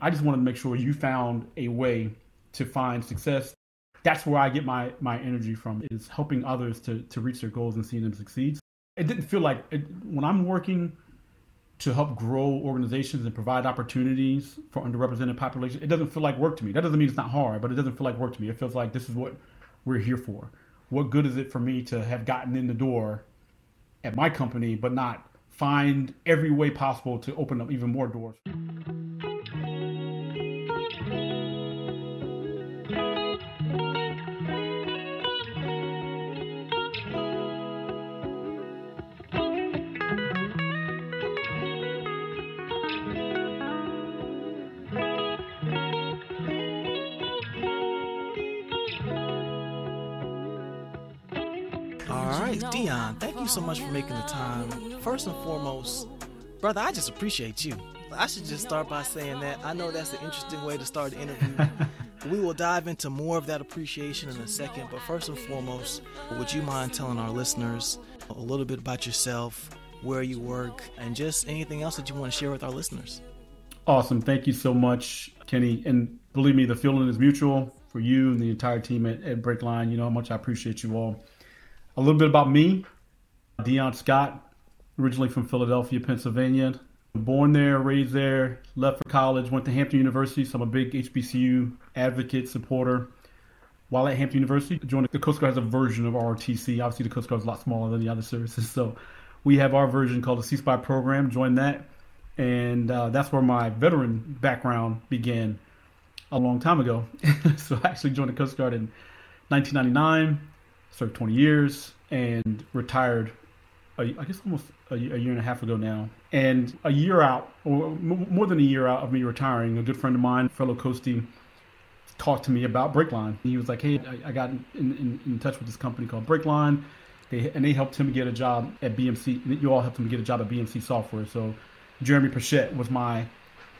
I just wanted to make sure you found a way to find success. That's where I get my my energy from is helping others to to reach their goals and seeing them succeed. It didn't feel like it, when I'm working to help grow organizations and provide opportunities for underrepresented populations. It doesn't feel like work to me. That doesn't mean it's not hard, but it doesn't feel like work to me. It feels like this is what we're here for. What good is it for me to have gotten in the door at my company, but not find every way possible to open up even more doors? You so much for making the time. First and foremost, brother, I just appreciate you. I should just start by saying that. I know that's an interesting way to start the interview. we will dive into more of that appreciation in a second, but first and foremost, would you mind telling our listeners a little bit about yourself, where you work, and just anything else that you want to share with our listeners? Awesome. Thank you so much, Kenny. And believe me, the feeling is mutual for you and the entire team at, at Breakline. You know how much I appreciate you all. A little bit about me Deon Scott, originally from Philadelphia, Pennsylvania. Born there, raised there, left for college, went to Hampton University, so I'm a big HBCU advocate, supporter. While at Hampton University, joined the Coast Guard has a version of ROTC. Obviously, the Coast Guard is a lot smaller than the other services, so we have our version called the CSPI program. Joined that, and uh, that's where my veteran background began a long time ago. so I actually joined the Coast Guard in 1999 served 20 years, and retired. I guess almost a, year and a half ago now. And a year out, or more than a year out of me retiring, a good friend of mine, fellow Coastie, talked to me about Breakline. He was like, "Hey, I, I got in, in, in, touch with this company called Breakline, they, and they helped him get a job at BMC. You all helped him get a job at BMC Software. So Jeremy Pritchett was my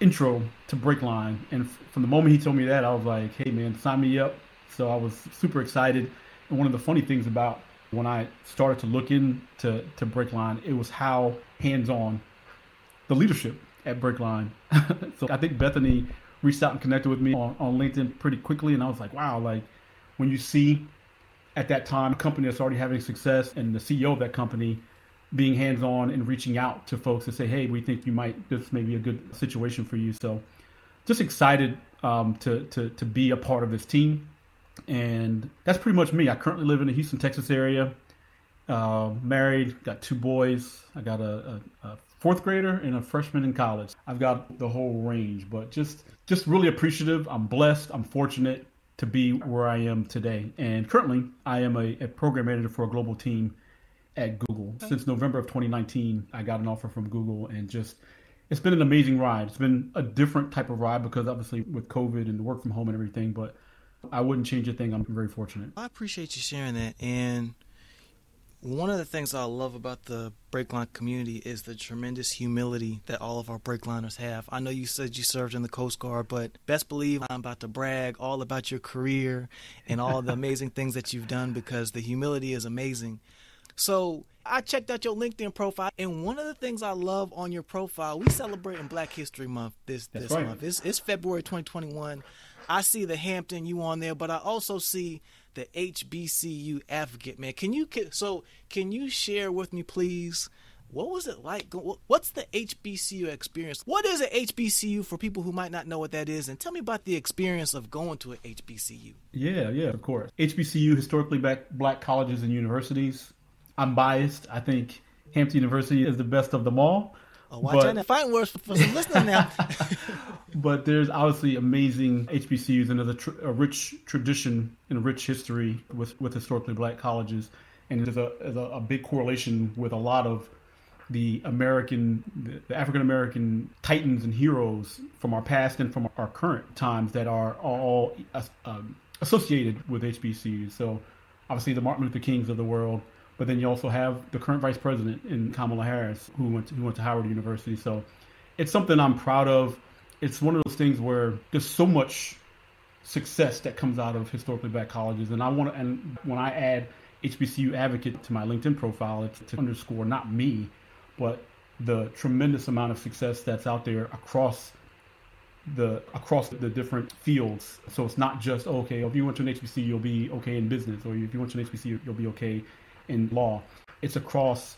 intro to Breakline, and from the moment he told me that, I was like, "Hey, man, sign me up." So I was super excited. And one of the funny things about when I started to look into to Breakline, it was how hands-on the leadership at Breakline. so I think Bethany reached out and connected with me on, on LinkedIn pretty quickly, and I was like, wow, like when you see at that time a company that's already having success and the CEO of that company being hands-on and reaching out to folks to say, hey, we think you might this may be a good situation for you. So just excited um, to to to be a part of this team and that's pretty much me. I currently live in the Houston, Texas area. Uh, married, got two boys. I got a, a, a, fourth grader and a freshman in college. I've got the whole range, but just just really appreciative. I'm blessed. I'm fortunate to be where I am today. And currently, I am a, a program manager for a global team at Google. Since November of 2019, I got an offer from Google, and just it's been an amazing ride. It's been a different type of ride because obviously with COVID and work from home and everything, but I wouldn't change a thing. I'm very fortunate. I appreciate you sharing that. And one of the things I love about the Breakline community is the tremendous humility that all of our Breakliners have. I know you said you served in the Coast Guard, but best believe I'm about to brag all about your career and all the amazing things that you've done because the humility is amazing. So I checked out your LinkedIn profile, and one of the things I love on your profile, we celebrating Black History Month this That's this right. month. It's, it's February 2021. I see the Hampton you on there, but I also see the HBCU advocate. Man, can you so can you share with me, please? What was it like? What's the HBCU experience? What is an HBCU for people who might not know what that is? And tell me about the experience of going to an HBCU. Yeah, yeah, of course. HBCU, historically black, black colleges and universities. I'm biased. I think Hampton University is the best of them all. Oh, watch but, out fighting words for, for some listening now. but there's obviously amazing HBCUs and there's a, tr- a, rich tradition and a rich history with, with historically black colleges. And there's a, there's a, a big correlation with a lot of the American, the African American titans and heroes from our past and from our current times that are all um, associated with HBCUs. So obviously the Martin Luther Kings of the world, but then you also have the current vice president in Kamala Harris, who went to, who went to Howard University. So it's something I'm proud of. It's one of those things where there's so much success that comes out of historically black colleges, and I want to. And when I add HBCU advocate to my LinkedIn profile, it's to underscore not me, but the tremendous amount of success that's out there across the across the different fields. So it's not just okay. If you went to an HBC, you'll be okay in business, or if you went to an HBC, you'll be okay in law. It's across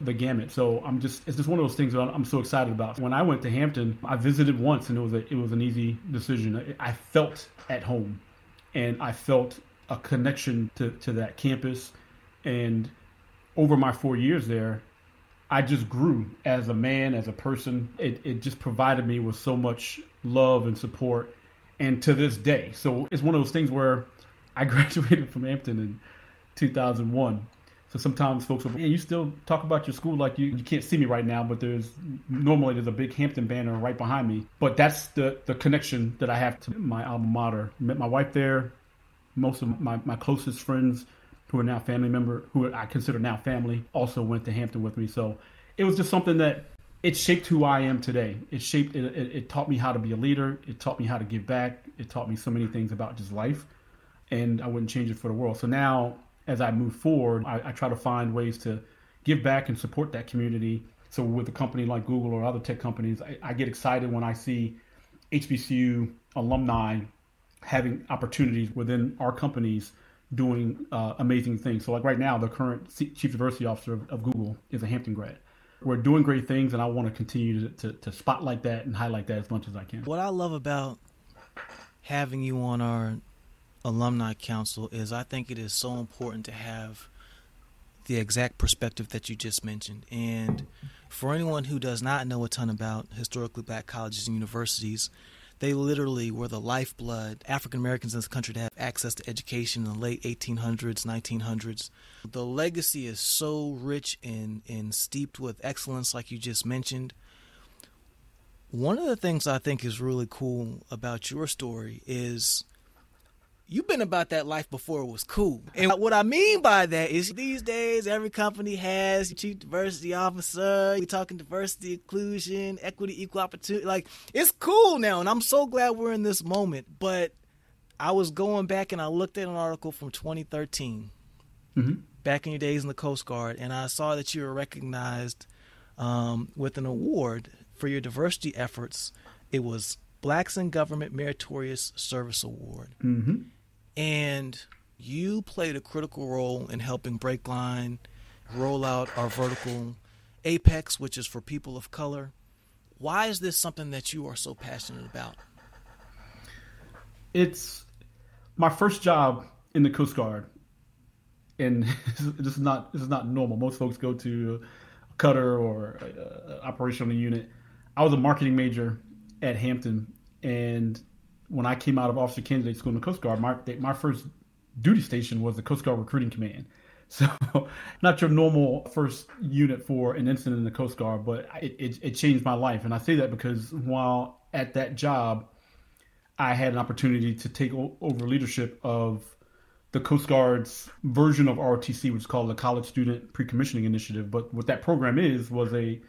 the gamut. So I'm just it's just one of those things that I'm so excited about. When I went to Hampton, I visited once and it was a, it was an easy decision. I felt at home, and I felt a connection to to that campus, and over my four years there, I just grew as a man, as a person. It it just provided me with so much love and support, and to this day. So it's one of those things where I graduated from Hampton in 2001 so sometimes folks will, you still talk about your school like you, you can't see me right now, but there's normally there's a big Hampton banner right behind me. But that's the, the connection that I have to my alma mater. Met my wife there. Most of my, my closest friends who are now family member, who I consider now family, also went to Hampton with me. So it was just something that it shaped who I am today. It shaped it, it, it taught me how to be a leader. It taught me how to give back. It taught me so many things about just life, and I wouldn't change it for the world. So now as I move forward, I, I try to find ways to give back and support that community. So with a company like Google or other tech companies, I, I get excited when I see HBCU alumni having opportunities within our companies doing uh, amazing things. So like right now, the current chief diversity officer of, of, Google is a Hampton grad. We're doing great things, and I want to continue to, to, to spotlight that and highlight that as much as I can. What I love about having you on our alumni council is I think it is so important to have the exact perspective that you just mentioned. And for anyone who does not know a ton about historically black colleges and universities, they literally were the lifeblood African Americans in this country to have access to education in the late 1800s, 1900s. The legacy is so rich and, and steeped with excellence, like you just mentioned. One of the things I think is really cool about your story is you've been about that life before it was cool. And what I mean by that is these days every company has chief diversity officer. We talking diversity, inclusion, equity, equal opportunity. Like it's cool now, and I'm so glad we're in this moment. But I was going back and I looked at an article from 2013, mm-hmm. back in your days in the Coast Guard, and I saw that you were recognized um, with an award for your diversity efforts. It was Blacks in Government Meritorious Service Award. Mm-hmm and you played a critical role in helping Breakline roll out our vertical apex, which is for people of color. Why is this something that you are so passionate about? It's my first job in the Coast Guard, and this is not this is not normal. Most folks go to a cutter or uh, a, a operational unit. I was a marketing major at Hampton, and when I came out of Officer Candidate School in the Coast Guard, my my first duty station was the Coast Guard Recruiting Command. So, not your normal first unit for an ensign in the Coast Guard, but it, it, it changed my life. And I say that because while at that job, I had an opportunity to take over leadership of the Coast Guard's version of ROTC, which is called the College Student Pre-Commissioning Initiative. But what that program is was a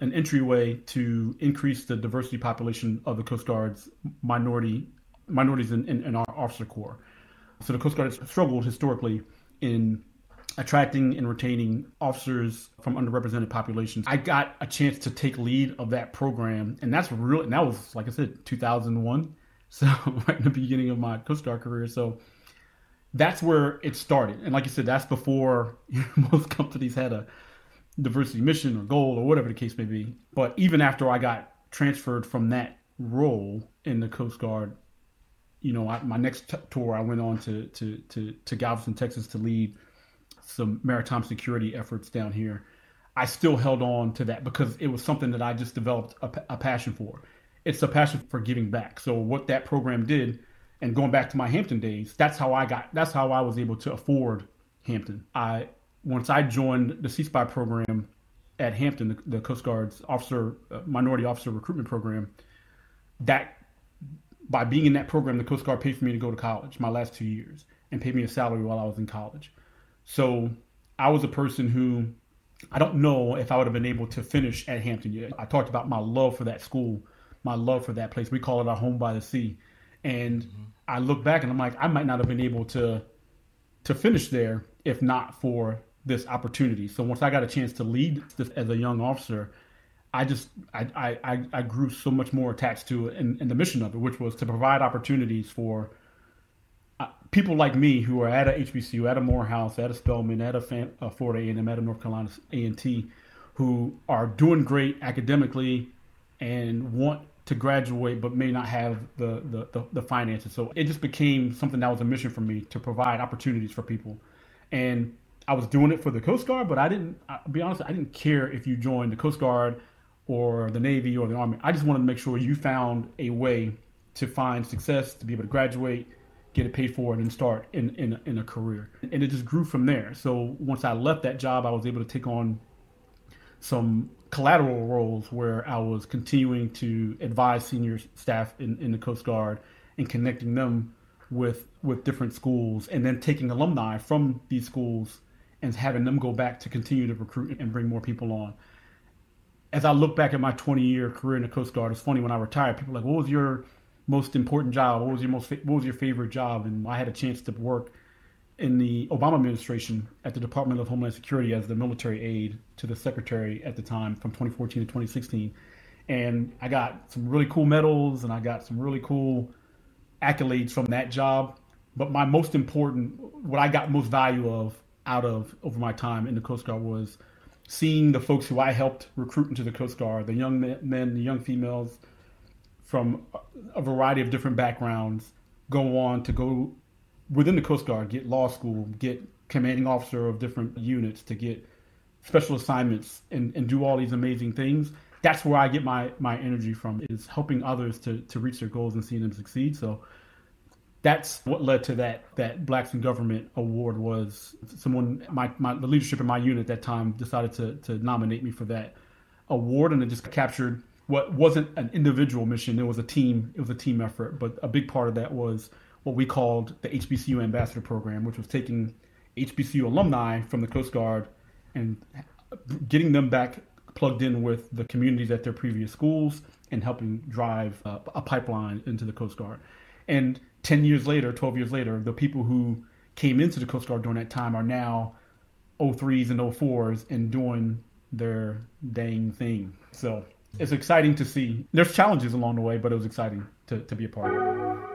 an entryway to increase the diversity population of the Coast Guard's minority minorities in, in, in our officer corps. So the Coast Guard has struggled historically in attracting and retaining officers from underrepresented populations. I got a chance to take lead of that program, and that's really and that was like I said, 2001. So right in the beginning of my Coast Guard career. So that's where it started. And like you said, that's before most companies had a diversity mission or goal or whatever the case may be. But even after I got transferred from that role in the Coast Guard, you know, I, my next t- tour, I went on to, to, to, to Galveston, Texas to lead some maritime security efforts down here. I still held on to that because it was something that I just developed a, a passion for. It's a passion for giving back. So what that program did, and going back to my Hampton days, that's how I got. That's how I was able to afford Hampton. I once I joined the CSPI program at Hampton, the, the Coast Guard's officer uh, minority officer recruitment program, that by being in that program, the Coast Guard paid for me to go to college my last two years and paid me a salary while I was in college. So I was a person who I don't know if I would have been able to finish at Hampton yet. I talked about my love for that school, my love for that place. We call it our home by the sea. And mm-hmm. I look back and I'm like, I might not have been able to to finish there if not for this opportunity. So once I got a chance to lead this as a young officer, I just I, I, I grew so much more attached to it and, and the mission of it, which was to provide opportunities for uh, people like me who are at a HBCU, at a Morehouse, at a Spelman, at a, Fan, a Florida A&M, at a North Carolina A&T, who are doing great academically and want to graduate but may not have the, the, the, the, finances. So it just became something that was a mission for me to provide opportunities for people. And I was doing it for the Coast Guard, but I didn't, I'll be honest, I didn't care if you joined the Coast Guard or the Navy or the Army. I just wanted to make sure you found a way to find success, to be able to graduate, get it paid for, and then start in, in, in a career. And it just grew from there. So once I left that job, I was able to take on some collateral roles where I was continuing to advise senior staff in, in the Coast Guard and connecting them with with different schools and then taking alumni from these schools and having them go back to continue to recruit and bring more people on as I look back at my 20 year career in the Coast Guard, it's funny when I retired, people are like, what was your most important job? What was your most, what was your favorite job? And I had a chance to work in the Obama administration at the Department of Homeland Security as the military aide to the secretary at the time from 2014 to 2016. And I got some really cool medals and I got some really cool accolades from that job. But my most important, what I got most value of out of over my time in the Coast Guard was seeing the folks who I helped recruit into the Coast Guard, the young men, the young females from a variety of different backgrounds, go on to go within the Coast Guard, get law school, get commanding officer of different units, to get special assignments, and, and do all these amazing things. That's where I get my, my energy from is helping others to, to reach their goals and seeing them succeed. So that's what led to that that Blacks in Government award was someone my, my the leadership in my unit at that time decided to to nominate me for that award and it just captured what wasn't an individual mission. It was a team it was a team effort but a big part of that was what we called the HBCU ambassador program which was taking HBCU alumni from the Coast Guard and getting them back plugged in with the communities at their previous schools and helping drive uh, a pipeline into the Coast Guard. And 10 years later, 12 years later, the people who came into the Coast Guard during that time are now 03s and 04s and doing their dang thing. So it's exciting to see. There's challenges along the way, but it was exciting to, to be a part of.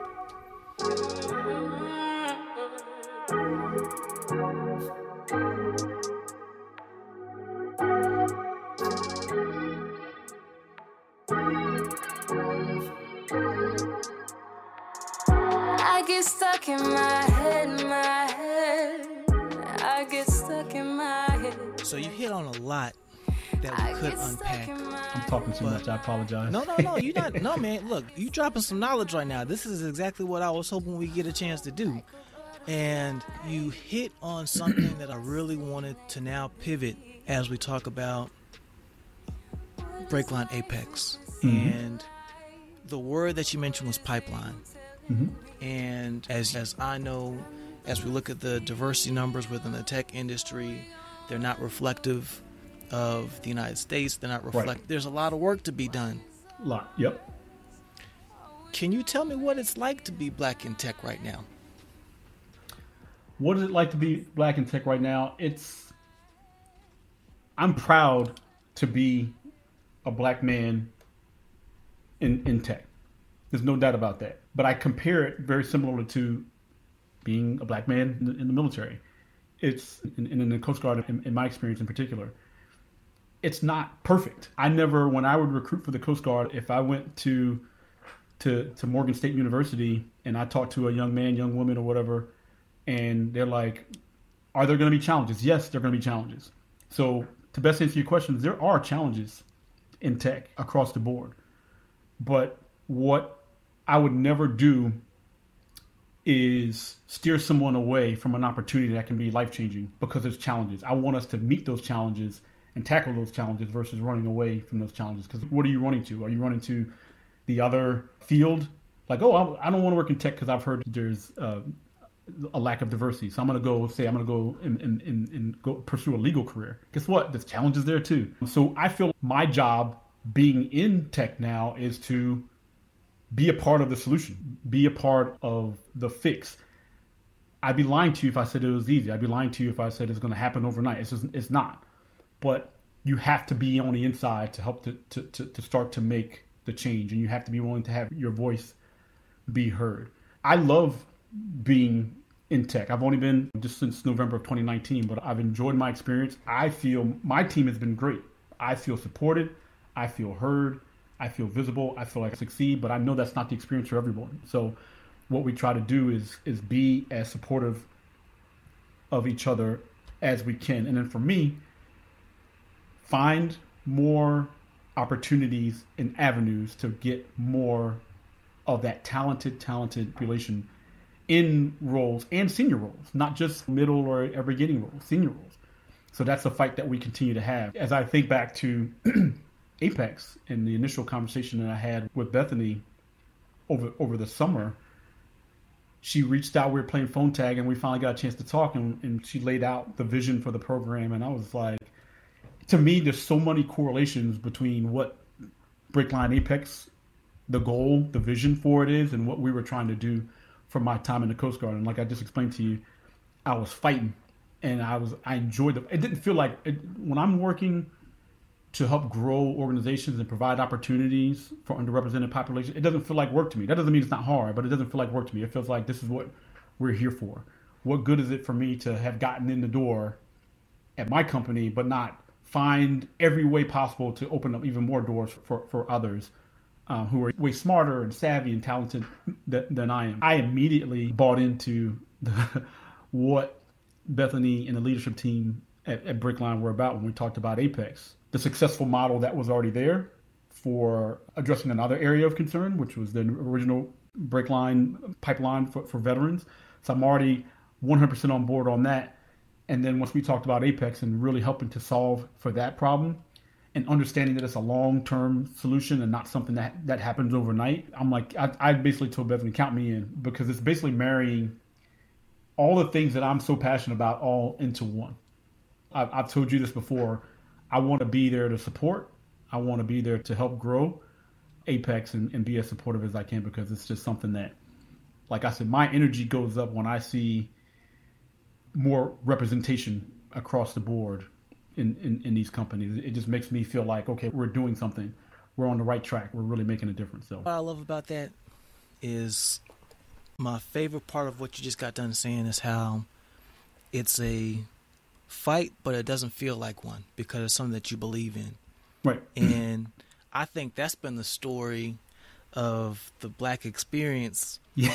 I'm talking too but, much. I apologize. No, no, no. You're not. No, man. Look, you dropping some knowledge right now. This is exactly what I was hoping we get a chance to do. And you hit on something that I really wanted to now pivot as we talk about Breakline Apex. Mm-hmm. And the word that you mentioned was pipeline. Mm-hmm. And as as I know, as we look at the diversity numbers within the tech industry, they're not reflective of the United States. They're not reflect. Right. There's a lot of work to be done. A lot. Yep. Can you tell me what it's like to be black in tech right now? What is it like to be black in tech right now? It's. I'm proud to be a black man in in tech. There's no doubt about that. But I compare it very similarly to being a black man in the, in the military. It's in, in, the Coast Guard, in, in my experience in particular it's not perfect. I never, when I would recruit for the Coast Guard, if I went to to to Morgan State University and I talked to a young man, young woman, or whatever, and they're like, "Are there going to be challenges?" Yes, there are going to be challenges. So, to best answer your questions, there are challenges in tech across the board. But what I would never do is steer someone away from an opportunity that can be life changing because there's challenges. I want us to meet those challenges and tackle those challenges versus running away from those challenges. Because what are you running to? Are you running to the other field? Like, oh, I don't want to work in tech because I've heard there's uh, a lack of diversity. So I'm going to go say I'm going to go and, and, and, go pursue a legal career. Guess what? There's challenges there too. So I feel my job being in tech now is to be a part of the solution, be a part of the fix. I'd be lying to you if I said it was easy. I'd be lying to you if I said it's going to happen overnight. It's just, it's not. But you have to be on the inside to help to, to, to, to start to make the change, and you have to be willing to have your voice be heard. I love being in tech. I've only been just since November of 2019, but I've enjoyed my experience. I feel my team has been great. I feel supported. I feel heard. I feel visible. I feel like I succeed, but I know that's not the experience for everyone. So what we try to do is is be as supportive of each other as we can. And then for me, find more opportunities and avenues to get more of that talented, talented population in roles and senior roles, not just middle or ever getting roles, senior roles. So that's a fight that we continue to have. As I think back to Apex in the initial conversation that I had with Bethany over over the summer, she reached out. We were playing phone tag, and we finally got a chance to talk. And, and she laid out the vision for the program, and I was like, to me, there's so many correlations between what Breakline Apex, the goal, the vision for it is, and what we were trying to do from my time in the Coast Guard. And like I just explained to you, I was fighting, and I was I enjoyed it. It didn't feel like it, when I'm working to help grow organizations and provide opportunities for underrepresented populations. It doesn't feel like work to me. That doesn't mean it's not hard, but it doesn't feel like work to me. It feels like this is what we're here for. What good is it for me to have gotten in the door at my company, but not find every way possible to open up even more doors for, for others uh, who are way smarter and savvy and talented th- than I am. I immediately bought into the, what Bethany and the leadership team at, at Breakline were about when we talked about Apex. The successful model that was already there for addressing another area of concern, which was the original Breakline pipeline for, for veterans. So I'm already 100% on board on that. And then once we talked about Apex and really helping to solve for that problem, and understanding that it's a long term solution and not something that that happens overnight. I'm like, I, I basically told Bethany, count me in because it's basically marrying all the things that I'm so passionate about all into one. I've told you this before. I want to be there to support. I want to be there to help grow Apex and, and be as supportive as I can because it's just something that, like I said, my energy goes up when I see more representation across the board in, in, in these companies. It just makes me feel like, okay, we're doing something. We're on the right track. We're really making a difference. So what I love about that is my favorite part of what you just got done saying is how it's a fight, but it doesn't feel like one because it's something that you believe in. Right. And I think that's been the story of the black experience. Yeah.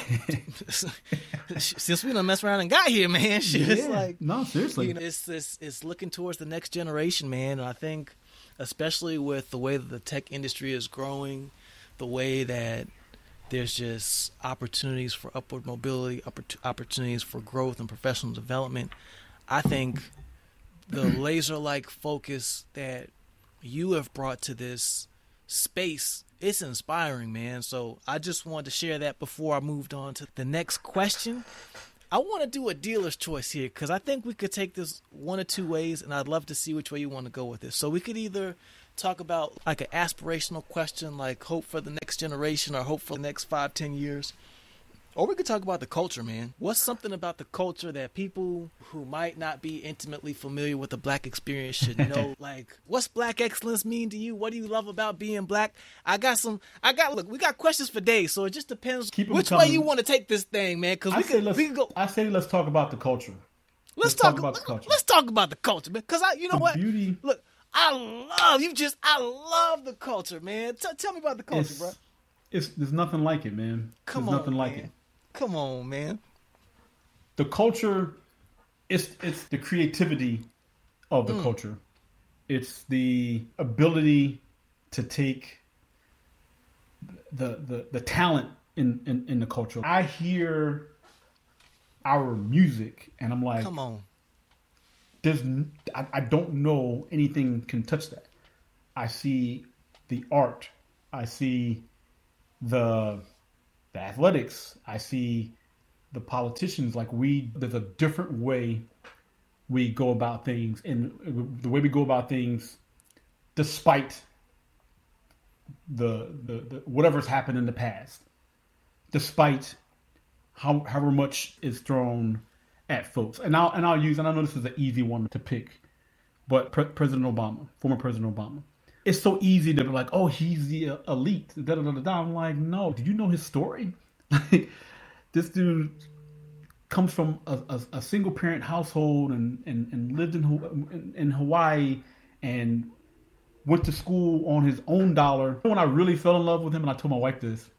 Since we don't mess around and got here, man. Shit, it's like no, seriously. You know, it's, it's it's looking towards the next generation, man. And I think, especially with the way that the tech industry is growing, the way that there's just opportunities for upward mobility, opportunities for growth and professional development. I think the laser-like focus that you have brought to this space it's inspiring, man. So I just wanted to share that before I moved on to the next question. I want to do a dealer's choice here because I think we could take this one or two ways, and I'd love to see which way you want to go with this. So we could either talk about like an aspirational question, like hope for the next generation or hope for the next five, ten years, or we could talk about the culture, man. What's something about the culture that people who might not be intimately familiar with the black experience should know? like, what's black excellence mean to you? What do you love about being black? I got some. I got look. We got questions for days, so it just depends which coming. way you want to take this thing, man. Because we can we can go. I say let's talk about the culture. Let's, let's talk, talk, about the culture. Let's talk about the culture, man. Because I, you know the what? Beauty. Look, I love you. Just I love the culture, man. T- tell me about the culture, it's, bro. It's there's nothing like it, man. Come there's on, nothing man. like it. Come on, man. The culture, it's it's the creativity of the mm. culture. It's the ability to take the the, the talent in, in, in the culture. I hear our music and I'm like, come on. There's I, I don't know anything can touch that. I see the art. I see the the athletics. I see the politicians. Like we, there's a different way we go about things, and the way we go about things, despite the the, the whatever's happened in the past, despite how however much is thrown at folks. And I'll and I'll use and I know this is an easy one to pick, but Pre- President Obama, former President Obama. It's so easy to be like, oh, he's the uh, elite. Da, da, da, da. I'm like, no. Do you know his story? Like, this dude comes from a, a, a single parent household and, and, and lived in, in, in Hawaii and went to school on his own dollar. When I really fell in love with him, and I told my wife this,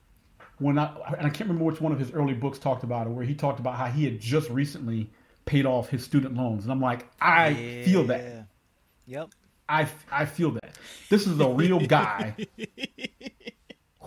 when I and I can't remember which one of his early books talked about it, where he talked about how he had just recently paid off his student loans, and I'm like, I yeah. feel that. Yep. I I feel that. This is a real guy.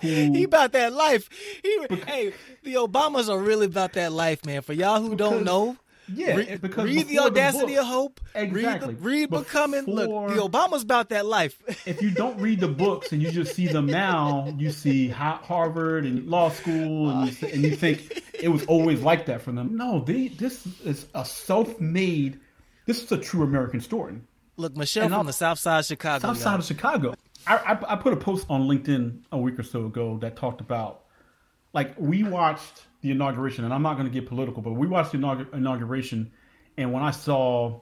who he about that life. He, because, hey, the Obamas are really about that life, man. For y'all who because, don't know, yeah, Re- because read the audacity the of hope. Exactly. Read, the, read before, becoming. Look, the Obama's about that life. if you don't read the books and you just see them now, you see Harvard and law school, and you, and you think it was always like that for them. No, they. This is a self-made. This is a true American story. Look, Michelle and from I'll, the South Side of Chicago. South Side of Chicago. I, I, I put a post on LinkedIn a week or so ago that talked about, like, we watched the inauguration, and I'm not going to get political, but we watched the inauguration, and when I saw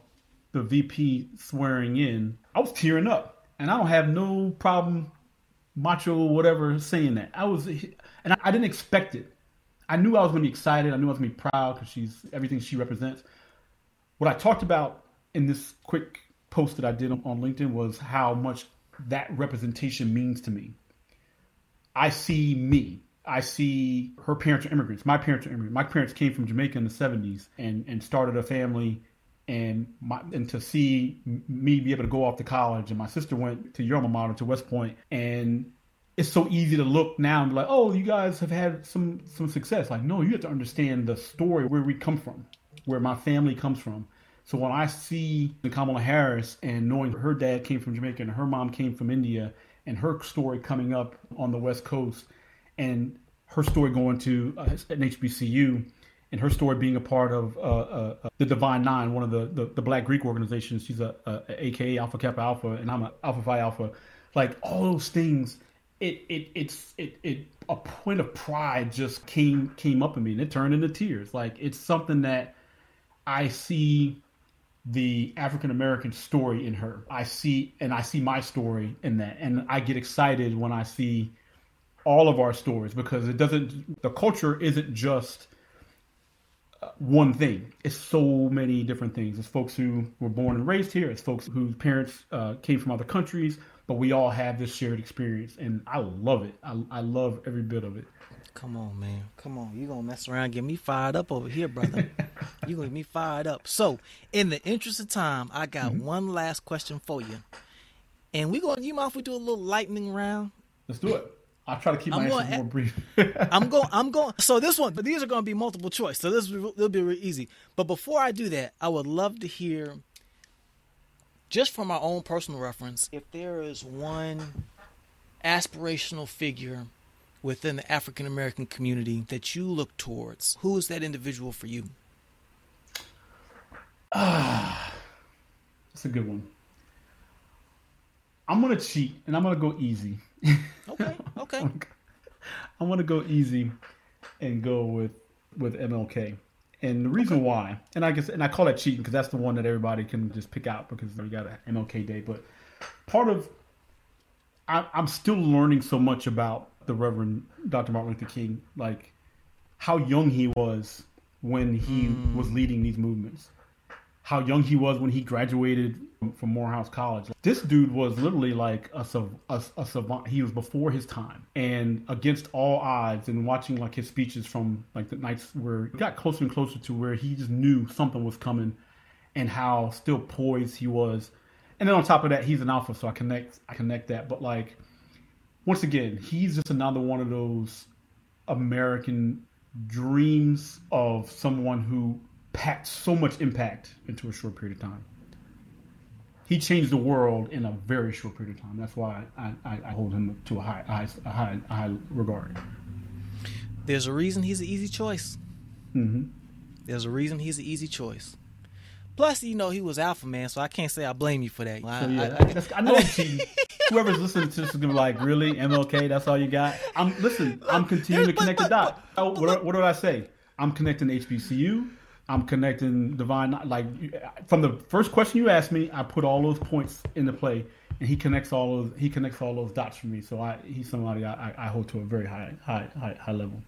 the VP swearing in, I was tearing up, and I don't have no problem, macho whatever, saying that. I was, and I, I didn't expect it. I knew I was going to be excited. I knew I was going to be proud because she's everything she represents. What I talked about in this quick post that I did on LinkedIn was how much that representation means to me. I see me. I see her parents are immigrants. My parents are immigrants. My parents came from Jamaica in the 70s and, and started a family. And my, and to see me be able to go off to college, and my sister went to your alma mater to West Point, and it's so easy to look now and be like, oh, you guys have had some some success. Like, no, you have to understand the story where we come from, where my family comes from. So when I see Kamala Harris and knowing her dad came from Jamaica and her mom came from India, and her story coming up on the West Coast, and her story going to uh, an HBCU, and her story being a part of uh, uh, uh, the Divine Nine, one of the, the, the Black Greek organizations. She's a, a, a AKA Alpha Kappa Alpha, and I'm an Alpha Phi Alpha. Like all those things, it it it's it it a point of pride just came came up in me, and it turned into tears. Like it's something that I see the African American story in her. I see and I see my story in that, and I get excited when I see all of our stories because it doesn't the culture isn't just uh, one thing. It's so many different things. It's folks who were born and raised here. It's folks whose parents uh, came from other countries but we all have this shared experience and i love it. I, I love every bit of it. Come on man. Come on. You gonna mess around get me fired up over here brother you gonna get me fired up so in the interest of time i got mm-hmm. one last question for you and we gonna you mind if we do a little lightning round let's do it I'll try to keep my answers more brief. I'm going. I'm going. So this one, but these are going to be multiple choice. So this will be really easy. But before I do that, I would love to hear, just from my own personal reference, if there is one aspirational figure within the African American community that you look towards. Who is that individual for you? Ah, that's a good one. I'm gonna cheat and I'm gonna go easy. Okay. Okay. I'm gonna go easy and go with with MLK. And the reason okay. why, and I guess, and I call that cheating because that's the one that everybody can just pick out because we got an MLK Day. But part of, I, I'm still learning so much about the Reverend Dr. Martin Luther King, like how young he was when he mm. was leading these movements how young he was when he graduated from Morehouse College. This dude was literally like a, a, a, savant. He was before his time and against all odds. And watching like his speeches from like the nights where he got closer and closer to where he just knew something was coming, and how still poised he was. And then on top of that, he's an alpha, so I connect I connect that. But like once again, he's just another one of those American dreams of someone who packed so much impact into a short period of time. He changed the world in a very short period of time. That's why I, I, I hold him to a high, high, a high, high regard. There's a reason he's an easy choice. Mm-hmm. There's a reason he's an easy choice. Plus, you know, he was alpha man, so I can't say I blame you for that. I, so, yeah, I, I, I know Whoever's listening to this is gonna be like, really, MLK? That's all you got? I'm listen. I'm continuing to connect the dots. But, what, what did I say? I'm connecting HBCU I'm connecting divine. Like from the first question you asked me, I put all those points into play, and he connects all those. He connects all those dots for me. So I, he's somebody I, I hold to a very high, high, high, high level.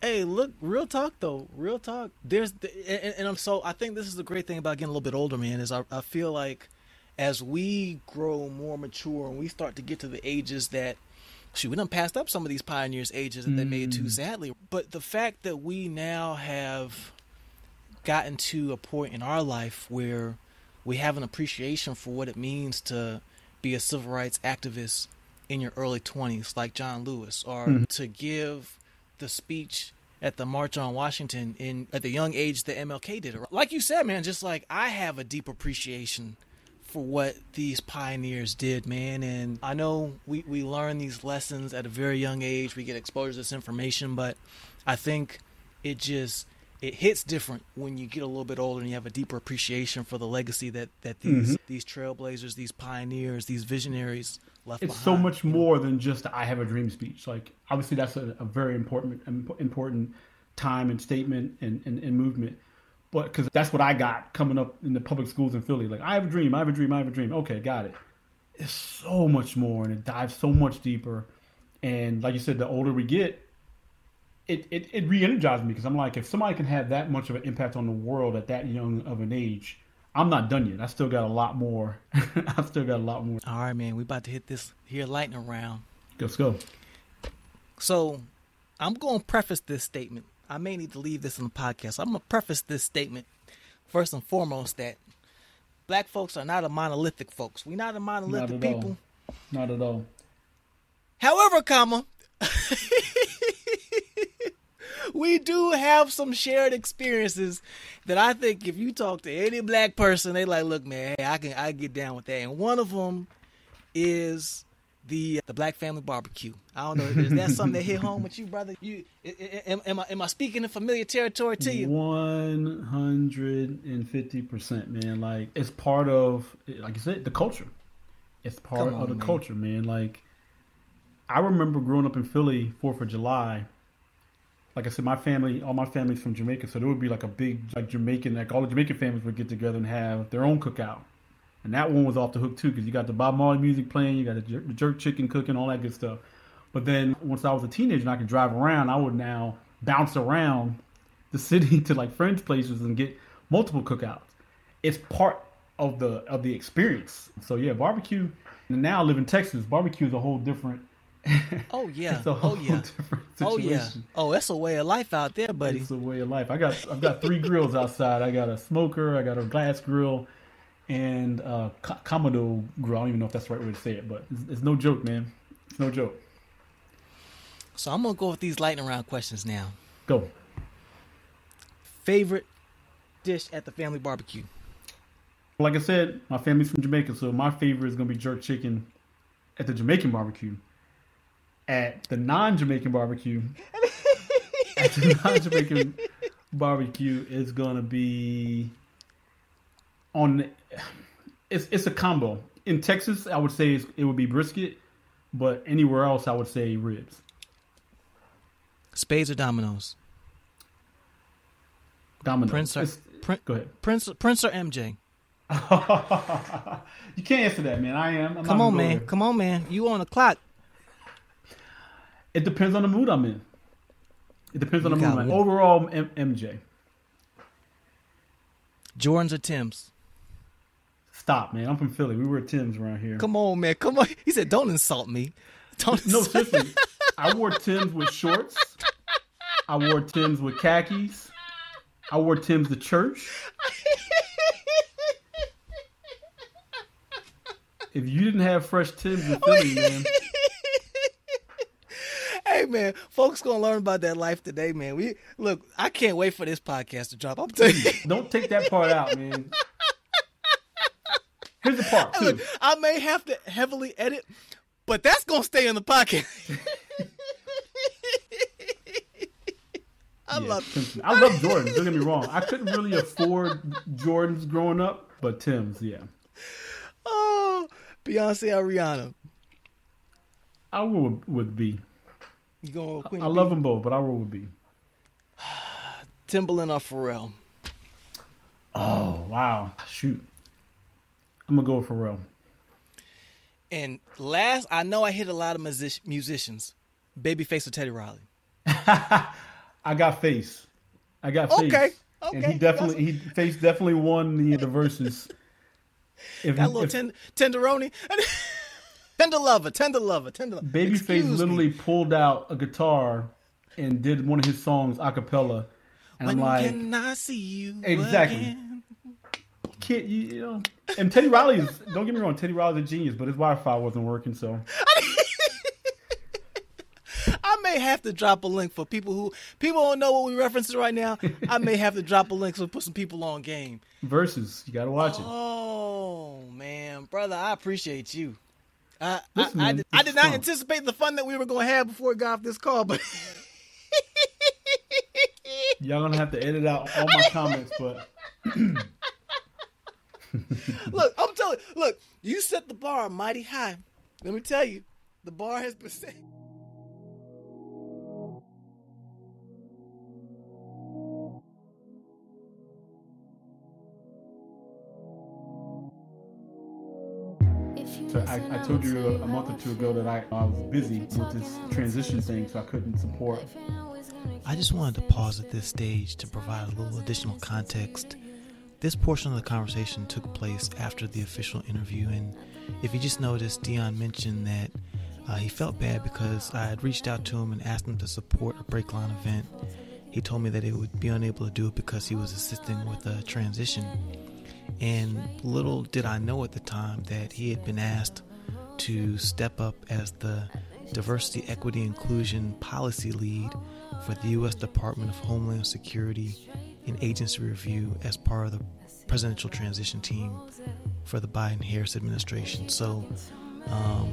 Hey, look, real talk though, real talk. There's, and, and I'm so. I think this is the great thing about getting a little bit older, man. Is I, I feel like as we grow more mature and we start to get to the ages that shoot, we done passed up some of these pioneers' ages that mm. they made too mm. sadly. But the fact that we now have gotten to a point in our life where we have an appreciation for what it means to be a civil rights activist in your early 20s, like John Lewis, or mm. to give the speech at the March on Washington in at the young age that MLK did it. Like you said, man, just like I have a deep appreciation for what these pioneers did, man. And I know we, we learn these lessons at a very young age. We get exposed to this information, but I think it just it hits different when you get a little bit older and you have a deeper appreciation for the legacy that, that these mm-hmm. these trailblazers, these pioneers, these visionaries left it's behind. so much more than just I have a dream speech. Like obviously that's a, a very important important time and statement and, and, and movement but because that's what I got coming up in the public schools in Philly. Like, I have a dream, I have a dream, I have a dream. Okay, got it. It's so much more and it dives so much deeper. And like you said, the older we get, it, it, it re energizes me because I'm like, if somebody can have that much of an impact on the world at that young of an age, I'm not done yet. I still got a lot more. I've still got a lot more. All right, man. We about to hit this here lightning round. Let's go. So, I'm going to preface this statement I may need to leave this in the podcast. I'm gonna preface this statement first and foremost that black folks are not a monolithic folks. We're not a monolithic not people. All. Not at all. However, comma, we do have some shared experiences that I think if you talk to any black person, they like, look, man, hey, I can I get down with that. And one of them is the uh, the Black Family Barbecue. I don't know. Is that something that hit home with you, brother? You am, am I am I speaking in familiar territory to you? One hundred and fifty percent, man. Like it's part of, like you said, the culture. It's part on, of the man. culture, man. Like I remember growing up in Philly, Fourth of July. Like I said, my family, all my family's from Jamaica, so there would be like a big, like Jamaican, like all the Jamaican families would get together and have their own cookout and that one was off the hook too because you got the Bob Marley music playing, you got the jerk, the jerk chicken cooking, all that good stuff. But then once I was a teenager and I could drive around, I would now bounce around the city to like friends' places and get multiple cookouts. It's part of the of the experience. So yeah, barbecue. And now I live in Texas. Barbecue is a whole different. oh yeah. oh yeah. Oh yeah. Oh, that's a way of life out there, buddy. It's a way of life. I got I've got three grills outside. I got a smoker. I got a glass grill and uh, Commodore grill. I don't even know if that's the right way to say it, but it's, it's no joke, man. It's no joke. So I'm gonna go with these lightning round questions now. Go. Favorite dish at the family barbecue? Like I said, my family's from Jamaica, so my favorite is gonna be jerk chicken at the Jamaican barbecue. At the non-Jamaican barbecue, at the non-Jamaican barbecue is gonna be on it's it's a combo. In Texas, I would say it would be brisket, but anywhere else, I would say ribs. Spades or dominoes? Dominoes. Prince or, Prin- go ahead. Prince Prince or MJ? you can't answer that, man. I am. I'm Come on, man. There. Come on, man. You on the clock? It depends on the mood I'm in. It depends on you the mood. Like, overall, M- MJ. Jordans or Tims? Stop, man. I'm from Philly. We wear Tim's around here. Come on, man. Come on. He said, "Don't insult me." Don't. No, seriously. I wore Tim's with shorts. I wore Tim's with khakis. I wore Tim's to church. if you didn't have fresh Tim's in Philly, man. Man, folks gonna learn about that life today, man. We look. I can't wait for this podcast to drop. I'm telling you. Don't take that part out, man. Here's the part. Look, I may have to heavily edit, but that's gonna stay in the pocket. I yeah, love I love Jordans. Don't get me wrong. I couldn't really afford Jordans growing up, but Tim's, yeah. Oh, Beyonce or Rihanna? I would with B. You going Queen I, I love them both, but I roll with B. Timbaland or Pharrell? Oh wow! Shoot, I'm gonna go with Pharrell. And last, I know I hit a lot of music- musicians. Babyface or Teddy Riley. I got face. I got face. Okay. Okay. And he definitely he face definitely won the the Verzuz. If, that little if, ten, tenderoni, tender lover, tender lover, tender. Lover. Babyface literally me. pulled out a guitar and did one of his songs a cappella, and when I'm like, can I see you exactly. Again? Can't you, you know? And Teddy Riley is don't get me wrong, Teddy Riley's a genius, but his Wi-Fi wasn't working, so. I may have to drop a link for people who people don't know what we're referencing right now. I may have to drop a link so put some people on game. Verzuz, you gotta watch it. Oh man, brother, I appreciate you. I I, I, did, I did not anticipate the fun that we were going to have before we got off this call, but y'all gonna have to edit out all my comments, but. look, I'm telling you, look, you set the bar mighty high. Let me tell you, the bar has been set. I, I told you a, a month or two ago that I, I was busy with this transition thing, so I couldn't support. I just wanted to pause at this stage to provide a little additional context. This portion of the conversation took place after the official interview, and if you just noticed, Deon mentioned that uh, he felt bad because I had reached out to him and asked him to support a Breakline event. He told me that he would be unable to do it because he was assisting with a transition. And little did I know at the time that he had been asked to step up as the diversity, equity, inclusion policy lead for the U.S. Department of Homeland Security in agency review as part of the presidential transition team for the Biden Harris administration. So, um,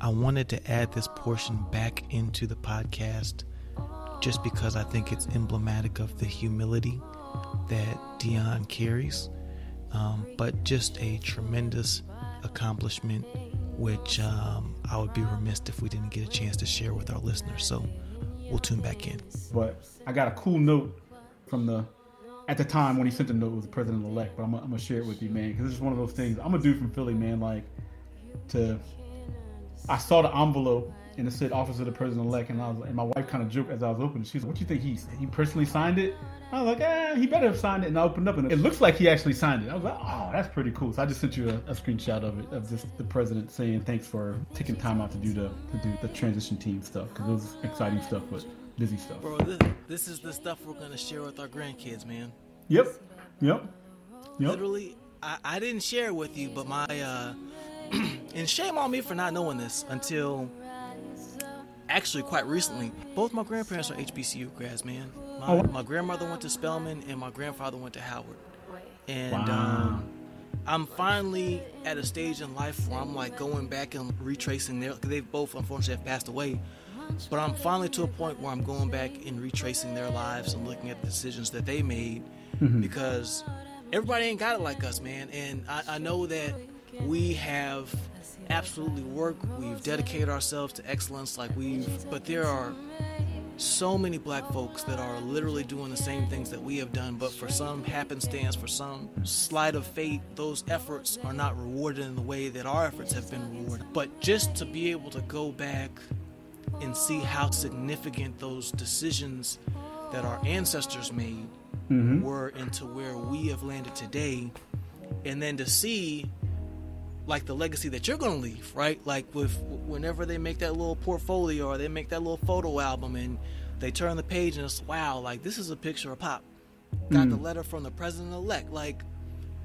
I wanted to add this portion back into the podcast just because I think it's emblematic of the humility that Deon carries, um, but just a tremendous accomplishment, which um, I would be remiss if we didn't get a chance to share with our listeners. So we'll tune back in. But I got a cool note from the at the time when he sent the note was the president elect. But I'm, I'm, gonna share it with you, man, because this is one of those things. I'm a dude from Philly, man. Like to, I saw the envelope and it said office of the president elect, and I was and my wife kind of joked as I was opening. She's like, "What do you think he he personally signed it?" I was like, "Eh, he better have signed it." And I opened up, and it looks like he actually signed it. I was like, "Oh, that's pretty cool." So I just sent you a, a screenshot of it of just the president saying thanks for taking time out to do the to do the transition team stuff because it was exciting stuff, but busy stuff. Bro, this, this is the stuff we're gonna share with our grandkids, man. Yep, yep, yep. Literally, I, I didn't share it with you, but my uh, and shame on me for not knowing this until actually quite recently. Both my grandparents are HBCU grads, man. My, Oh. my grandmother went to Spelman, and my grandfather went to Howard. And Wow. um, I'm finally at a stage in life where I'm like going back and retracing their. They both unfortunately have passed away, but I'm finally to a point where I'm going back and retracing their lives and looking at the decisions that they made because everybody ain't got it like us, man. And I, I know that we have absolutely work, We've dedicated ourselves to excellence, like we've. But there are so many black folks that are literally doing the same things that we have done, but for some happenstance, for some sleight of fate, those efforts are not rewarded in the way that our efforts have been rewarded. But just to be able to go back and see how significant those decisions that our ancestors made Mm-hmm. were into where we have landed today, and then to see like the legacy that you're going to leave, right? Like with whenever they make that little portfolio or they make that little photo album and they turn the page and it's wow, like this is a picture of Pop. Got the mm. letter from the president elect. Like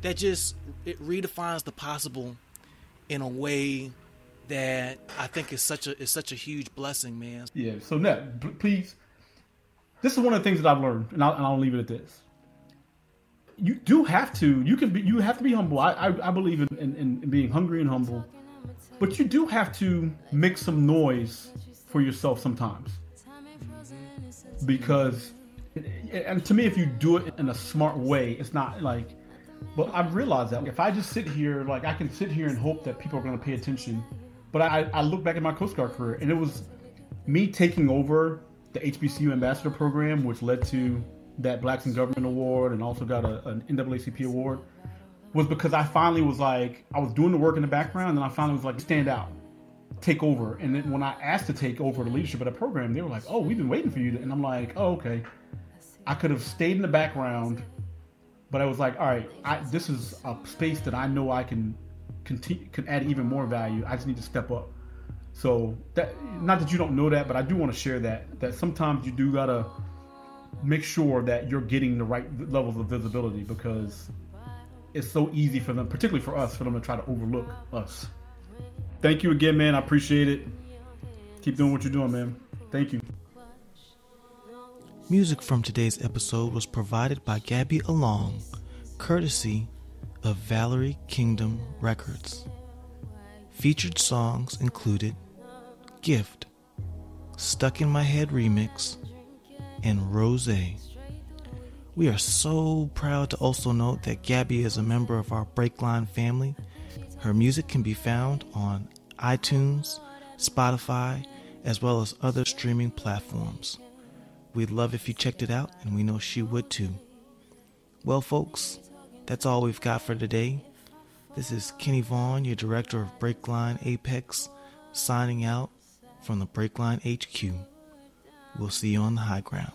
that just it redefines the possible in a way that I think is such a is such a huge blessing, man. Yeah. So Ned, please. This is one of the things that I've learned, and I'll, and I'll leave it at this. You do have to. You can be. You have to be humble. I I, I believe in, in, in being hungry and humble, but you do have to make some noise for yourself sometimes. Because, and to me, if you do it in a smart way, it's not like. But I've realized that if I just sit here, like I can sit here and hope that people are going to pay attention. But I, I look back at my Coast Guard career, and it was me taking over the HBCU ambassador program, which led to that Blacks in Government Award and also got a, an NAACP award was because I finally was like, I was doing the work in the background, and I finally was like, stand out, take over. And then when I asked to take over the leadership of the program, they were like, oh, we've been waiting for you. And I'm like, oh, okay. I could have stayed in the background, but I was like, all right, I, this is a space that I know I can continue, can add even more value. I just need to step up. So that, not that you don't know that, but I do want to share that that sometimes you do gotta make sure that you're getting the right levels of visibility because it's so easy for them, particularly for us, for them to try to overlook us. Thank you again, man. I appreciate it. Keep doing what you're doing, man. Thank you. Music from today's episode was provided by Gabby Allong, courtesy of Valery Kingdom Records. Featured songs included Gift, Stuck in My Head Remix, and Rose. We are so proud to also note that Gabby is a member of our Breakline family. Her music can be found on iTunes, Spotify, as well as other streaming platforms. We'd love if you checked it out, and we know she would too. Well, folks, that's all we've got for today. This is Kenny Vaughn, your director of Breakline Apex, signing out from the Breakline HQ. We'll see you on the high ground.